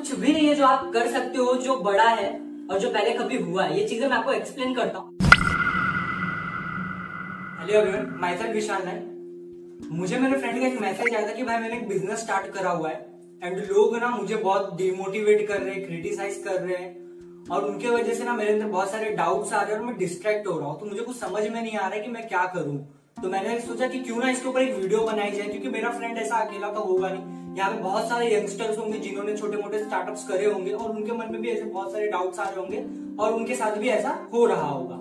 कुछ भी नहीं है जो आप कर सकते हो, जो बड़ा है और जो पहले कभी हुआ है। ये चीज़ें मैं आपको एक्सप्लेन करता हूँ। Hello everyone myself Vishal है मुझे मेरे फ्रेंड का एक मैसेज आया था कि भाई मैंने एक बिज़नेस स्टार्ट करा हुआ है एंड लोग ना मुझे बहुत डिमोटिवेट कर रहे हैं क्रिटिसाइज कर रहे हैं और उनके वजह से ना मेरे अंदर बहुत सारे डाउट्स आ रहे हैं और मैं डिस्ट्रैक्ट हो रहा हूँ। तो मुझे कुछ समझ में नहीं आ रहा है कि मैं क्या करूँ। तो मैंने सोचा कि क्यों ना इसके ऊपर एक वीडियो बनाई जाए, क्योंकि मेरा फ्रेंड ऐसा अकेला तो होगा नहीं। यहाँ पे बहुत सारे यंगस्टर्स होंगे जिन्होंने छोटे मोटे स्टार्टअप्स करे होंगे और उनके मन में भी ऐसे बहुत सारे डाउट्स आ रहे होंगे और उनके साथ भी ऐसा हो रहा होगा।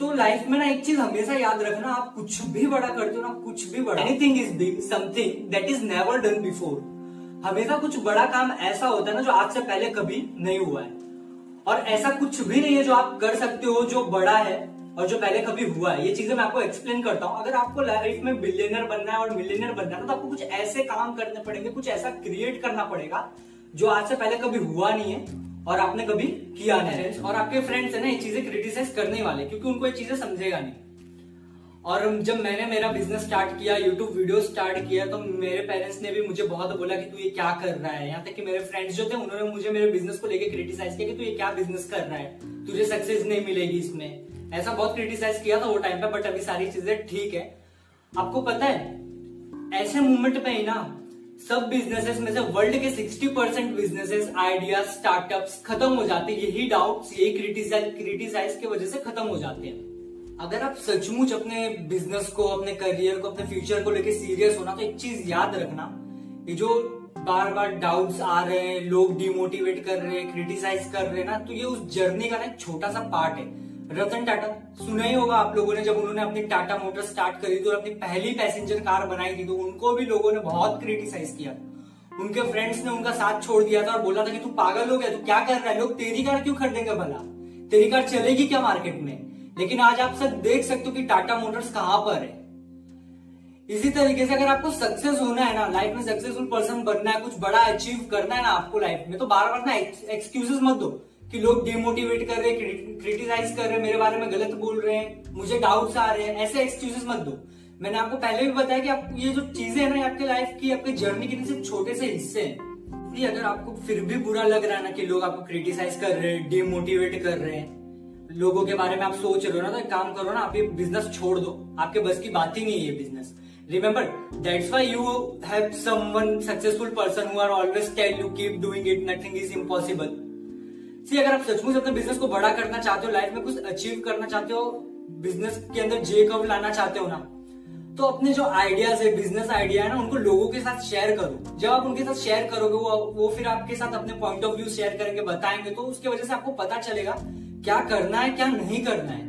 तो लाइफ में ना एक चीज़ हमेशा याद रखना, आप कुछ भी बड़ा करते हो ना, कुछ भी बड़ा। Anything is big something that is never done before हमेशा कुछ बड़ा काम ऐसा होता है ना जो आज से पहले कभी नहीं हुआ है। और ऐसा कुछ भी नहीं है जो आप कर सकते हो जो बड़ा है। और जो पहले कभी हुआ है, ये चीज़ें मैं आपको एक्सप्लेन करता हूँ। अगर आपको लाइफ में बिलियनर बनना है और मिलियनर बनना है तो आपको कुछ ऐसे काम करने पड़ेंगे, कुछ ऐसा क्रिएट करना पड़ेगा, जो आज से पहले कभी हुआ नहीं है और आपने कभी किया नहीं है। और आपके फ्रेंड्स है ना, ये चीज़ें क्रिटिसाइज करने वाले, क्योंकि उनको ये चीज़ें समझेगा नहीं। और जब मैंने मेरा बिज़नेस स्टार्ट किया यूट्यूब वीडियो स्टार्ट किया तो मेरे पेरेंट्स ने भी मुझे बहुत बोला कि तू ये क्या कर रहा है? यहाँ तक कि मेरे फ्रेंड्स जो थे, उन्होंने मुझे मेरे बिज़नेस को लेकर क्रिटिसाइज किया कि तू ये क्या बिज़नेस कर रहा है? तुझे सक्सेस नहीं मिलेगी इसमें। ऐसा बहुत क्रिटिसाइज किया था वो टाइम पे बट अभी सारी चीज़ें ठीक है। आपको पता है, ऐसे मूवमेंट पे ही ना, सब बिजनेसेस में से वर्ल्ड के 60 परसेंट बिजनेसेस आइडिया स्टार्टअप्स खत्म हो जाते हैं। यही डाउट्स यही क्रिटिसाइज क्रिटिसाइज की वजह से खत्म हो जाते हैं। अगर आप सचमुच अपने बिज़नेस को, अपने करियर को, अपने फ्यूचर को लेके सीरियस होना तो एक चीज़ याद रखना, ये जो बार बार डाउट्स आ रहे हैं, लोग डिमोटिवेट कर रहे हैं क्रिटिसाइज कर रहे हैं ना तो ये उस जर्नी का ना एक छोटा सा पार्ट है। रतन टाटा, सुना ही होगा आप लोगों ने जब उन्होंने अपनी टाटा मोटर स्टार्ट करी थी और अपनी पहली पैसेंजर कार बनाई थी तो उनको भी लोगों ने बहुत क्रिटिसाइज किया। उनके फ्रेंड्स ने उनका साथ छोड़ दिया था और बोला था कि तू पागल हो गया, तू क्या कर रहा है? लोग तेरी कार क्यों खरीदेंगे भला? तेरी कार चलेगी क्या मार्केट में? लेकिन आज आप सब देख सकते हो कि टाटा मोटर्स कहाँ पर है। इसी तरीके से अगर आपको सक्सेस होना है ना लाइफ में सक्सेसफुल पर्सन बनना है, कुछ बड़ा अचीव करना है ना आपको लाइफ में तो बार बार ना एक्सक्यूजेस मत दो। कि लोग डिमोटिवेट कर रहे हैं क्रिटिसाइज कर रहे हैं, मेरे बारे में गलत बोल रहे हैं, मुझे डाउट्स आ रहे हैं, ऐसे एक्सक्यूजेस मत दो। मैंने आपको पहले भी बताया कि आप, ये जो चीज़ें है ना आपके लाइफ की, आपके जर्नी के सिर्फ़ छोटे से हिस्से हैं। अगर आपको फिर भी बुरा लग रहा है ना कि लोग आपको क्रिटिसाइज कर रहे हैं डिमोटिवेट कर रहे हैं, लोगों के बारे में आप सोच रहे हो ना तो काम करो ना, आप ये बिज़नेस छोड़ दो। आपके बस की बात ही नहीं है business remember that's why you have someone successful person who are always tell you keep doing it nothing is impossible see अगर आप सचमुच अपने बिज़नेस को बड़ा करना चाहते हो लाइफ में कुछ अचीव करना चाहते हो बिज़नेस के अंदर जे कव लाना चाहते हो ना तो अपने जो आइडियाज़ है बिज़नेस आइडिया है ना, उनको लोगों के साथ शेयर करो। जब आप उनके साथ शेयर करोगे, वो वो फिर आपके साथ अपने पॉइंट ऑफ़ व्यू शेयर करेंगे, बताएँगे तो उसकी वजह से आपको पता चलेगा क्या करना है, क्या नहीं करना है।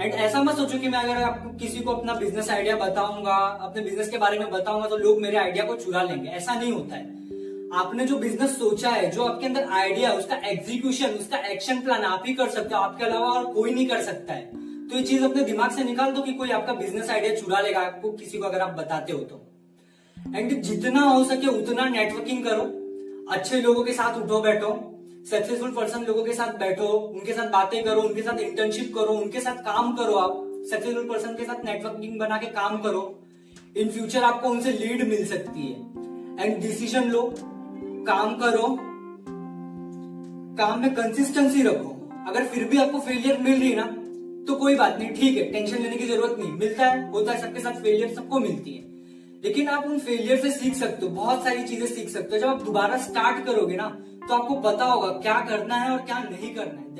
एंड ऐसा मत सोचो कि मैं अगर आपको किसी को अपना बिज़नेस आइडिया बताऊँगा, अपने बिज़नेस के बारे में बताऊँगा तो लोग मेरे आइडिया को चुरा लेंगे। ऐसा नहीं होता है। आपने जो बिज़नेस सोचा है, जो आपके अंदर आइडिया उसका एग्जीक्यूशन उसका एक्शन प्लान आप ही कर सकते हो, आपके अलावा और कोई नहीं कर सकता है। तो ये चीज़ अपने दिमाग से निकाल दो कि कोई आपका बिज़नेस आइडिया चुरा लेगा, आपको किसी को अगर आप बताते हो तो। एंड जितना हो सके उतना नेटवर्किंग करो, अच्छे लोगों के साथ उठो, बैठो सक्सेसफुल पर्सन लोगों के साथ बैठो, उनके साथ बातें करो, उनके साथ इंटर्नशिप करो, उनके साथ काम करो आप सक्सेसफुल पर्सन के साथ नेटवर्किंग बना के काम करो। इन फ्यूचर आपको उनसे लीड मिल सकती है। एंड डिसीज़न लो। काम करो। काम में कंसिस्टेंसी रखो। अगर फिर भी आपको फेलियर मिल रही ना तो कोई बात नहीं, ठीक है टेंशन लेने की ज़रूरत नहीं। मिलता है, होता है, सबके साथ फेलियर सबको मिलती है। लेकिन आप उन फेलियर से सीख सकते हो, बहुत सारी चीज़ें सीख सकते हो। जब आप दोबारा स्टार्ट करोगे ना तो आपको पता होगा क्या करना है और क्या नहीं करना है